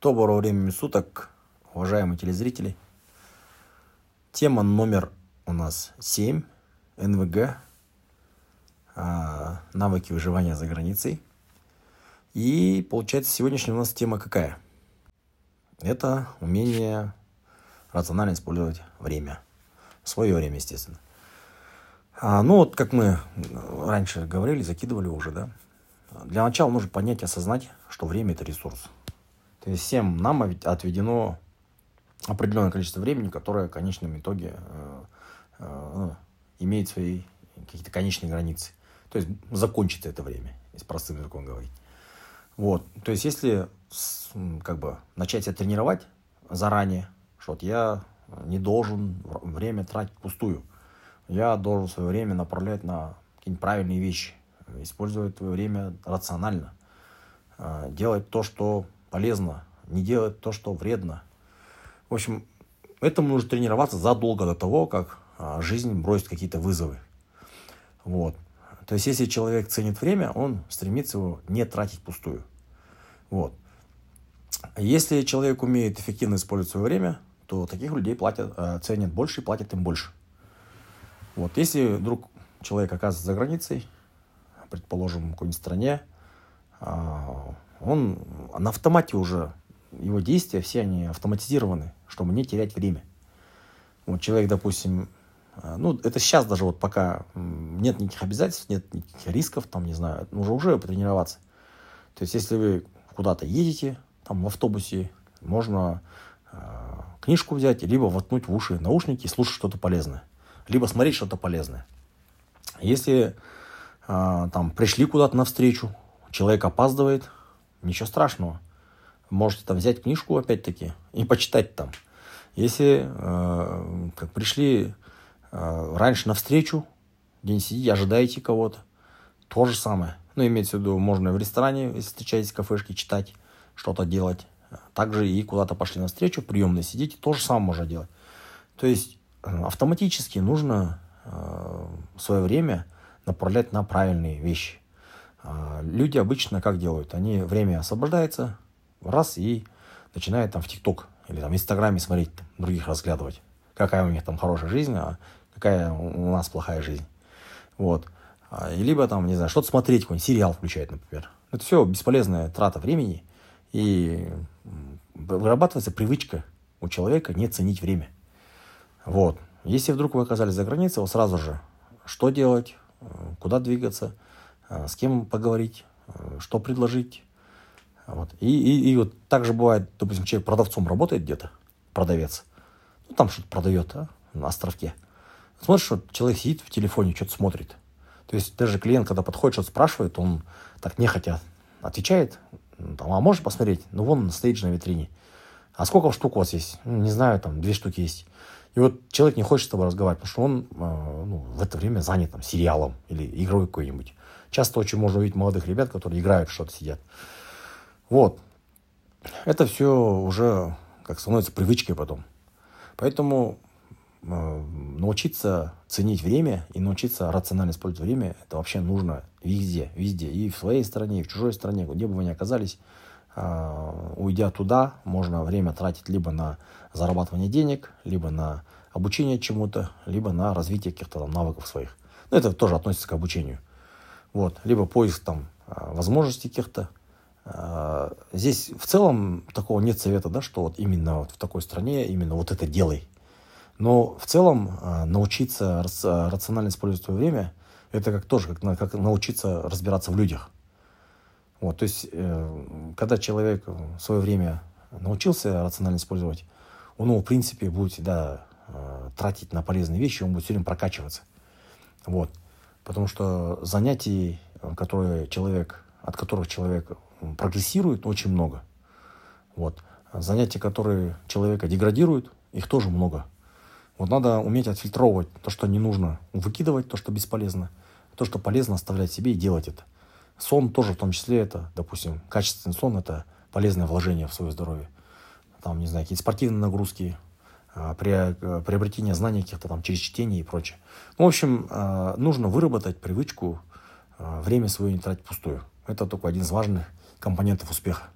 Доброго времени суток, уважаемые телезрители. Тема номер у нас 7. НВГ. А, навыки выживания за границей. И получается сегодняшняя у нас тема какая? Это умение рационально использовать время. Свое время, естественно. А, ну вот, как мы раньше говорили, закидывали уже, да. Для начала нужно понять и осознать, что время это ресурс. То есть всем нам отведено определенное количество времени, которое в конечном итоге э, э, ну, имеет свои какие-то конечные границы. То есть закончится это время, если простым языком говорить. Вот. То есть если как бы начать себя тренировать заранее, что вот я не должен время тратить пустую. Я должен свое время направлять на какие-нибудь правильные вещи, использовать свое время рационально, э, делать то, что полезно, не делать то, что вредно. В общем, этому нужно тренироваться задолго до того, как а, жизнь бросит какие-то вызовы. Вот. То есть, если человек ценит время, он стремится его не тратить пустую. Вот. Если человек умеет эффективно использовать свое время, то таких людей платят, а, ценят больше и платят им больше. Вот. Если вдруг человек оказывается за границей, предположим, в какой-нибудь стране, а, он на автомате уже, его действия все они автоматизированы, чтобы не терять время. Вот человек, допустим, э, ну, это сейчас даже вот пока нет никаких обязательств, нет никаких рисков, там, не знаю, нужно уже потренироваться. То есть, если вы куда-то едете, там, в автобусе, можно э, книжку взять, либо воткнуть в уши наушники и слушать что-то полезное, либо смотреть что-то полезное. Если э, там пришли куда-то навстречу, человек опаздывает, ничего страшного. Можете там взять книжку, опять-таки, и почитать там. Если э, как пришли э, раньше навстречу, день сидите, ожидаете кого-то, то же самое. Ну, имеется в виду, можно в ресторане, если встречаетесь в кафешке, читать, что-то делать. Также и куда-то пошли навстречу, приемные сидите, то же самое можно делать. То есть э, автоматически нужно э, свое время направлять на правильные вещи. А, люди обычно как делают? Они время освобождается, раз, и начинают там в ТикТок или там в Инстаграме смотреть, там, других разглядывать. Какая у них там хорошая жизнь, а какая у нас плохая жизнь. Вот. А, и либо там, не знаю, что-то смотреть, какой-нибудь сериал включать, например. Это все бесполезная трата времени. И вырабатывается привычка у человека не ценить время. Вот. Если вдруг вы оказались за границей, вот сразу же, что делать, куда двигаться – Э, с кем поговорить, э, что предложить. Вот. И, и, и вот так же бывает, допустим, человек продавцом работает где-то, продавец, ну там что-то продает а, на островке. Смотришь, что человек сидит в телефоне, что-то смотрит. То есть даже клиент, когда подходит, что-то спрашивает, он так нехотя отвечает, там, а можешь посмотреть? Ну, вон же на витрине. А сколько штук у вас есть? Ну, не знаю, там две штуки есть. И вот человек не хочет с тобой разговаривать, потому что он э, ну, в это время занят там, сериалом или игрой какой-нибудь. Часто очень можно увидеть молодых ребят, которые играют, что-то сидят. Вот. Это все уже как становится привычкой потом. Поэтому э, научиться ценить время и научиться рационально использовать время, это вообще нужно везде, везде. И в своей стране, и в чужой стране, где бы вы ни оказались, э, уйдя туда, можно время тратить либо на зарабатывание денег, либо на обучение чему-то, либо на развитие каких-то там навыков своих. Но это тоже относится к обучению. Вот. Либо поиск там а, возможностей каких-то. А, здесь в целом такого нет совета, да, что вот именно вот в такой стране именно вот это делай. Но в целом а, научиться рационально использовать свое время, это как тоже как, как научиться разбираться в людях. Вот, то есть, э, когда человек в свое время научился рационально использовать, он его, в принципе, будет всегда тратить на полезные вещи, он будет все время прокачиваться. Вот. Потому что занятий, которые человек, от которых человек прогрессирует, очень много. Вот. Занятия, которые человека деградируют, их тоже много. Вот надо уметь отфильтровывать то, что не нужно, выкидывать то, что бесполезно, то, что полезно оставлять себе и делать это. Сон тоже в том числе это, допустим, качественный сон – это полезное вложение в свое здоровье. Там, не знаю, какие-то спортивные нагрузки, э, приобретение знаний каких-то там через чтение и прочее. Ну, в общем, а, нужно выработать привычку а, время свое не тратить пустую. Это только один из важных компонентов успеха.